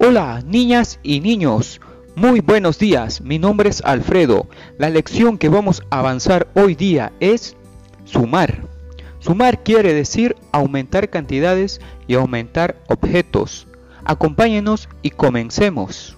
Hola, niñas y niños. Muy buenos días. Mi nombre es Alfredo. La lección que vamos a avanzar hoy día es sumar. Sumar quiere decir aumentar cantidades y aumentar objetos. Acompáñenos y comencemos.